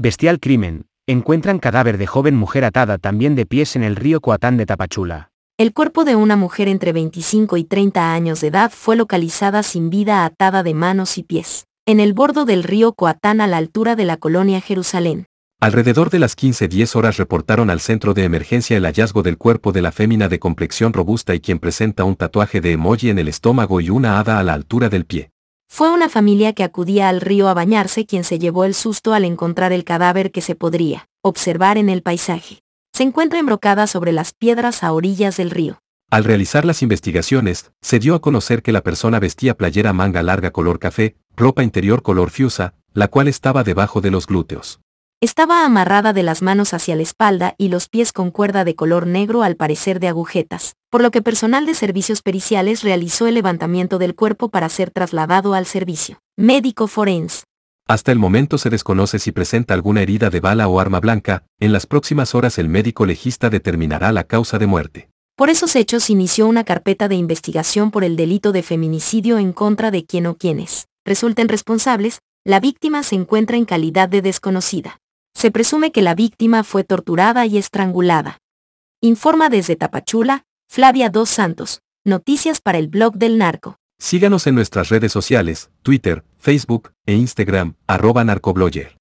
Bestial crimen. Encuentran cadáver de joven mujer atada también de pies en el río Coatán de Tapachula. El cuerpo de una mujer entre 25 y 30 años de edad fue localizada sin vida atada de manos y pies, en el bordo del río Coatán a la altura de la colonia Jerusalén. Alrededor de las 15.10 horas reportaron al centro de emergencia el hallazgo del cuerpo de la fémina de complexión robusta y quien presenta un tatuaje de emoji en el estómago y una hada a la altura del pie. Fue una familia que acudía al río a bañarse quien se llevó el susto al encontrar el cadáver que se podría observar en el paisaje. Se encuentra embrocada sobre las piedras a orillas del río. Al realizar las investigaciones, se dio a conocer que la persona vestía playera manga larga color café, ropa interior color fiusa, la cual estaba debajo de los glúteos. Estaba amarrada de las manos hacia la espalda y los pies con cuerda de color negro al parecer de agujetas, por lo que personal de servicios periciales realizó el levantamiento del cuerpo para ser trasladado al servicio médico forense. Hasta el momento se desconoce si presenta alguna herida de bala o arma blanca, en las próximas horas el médico legista determinará la causa de muerte. Por esos hechos inició una carpeta de investigación por el delito de feminicidio en contra de quien o quienes resulten responsables, la víctima se encuentra en calidad de desconocida. Se presume que la víctima fue torturada y estrangulada. Informa desde Tapachula, Flavia Dos Santos. Noticias para el blog del narco. Síganos en nuestras redes sociales, Twitter, Facebook e Instagram, arroba narcoblogger.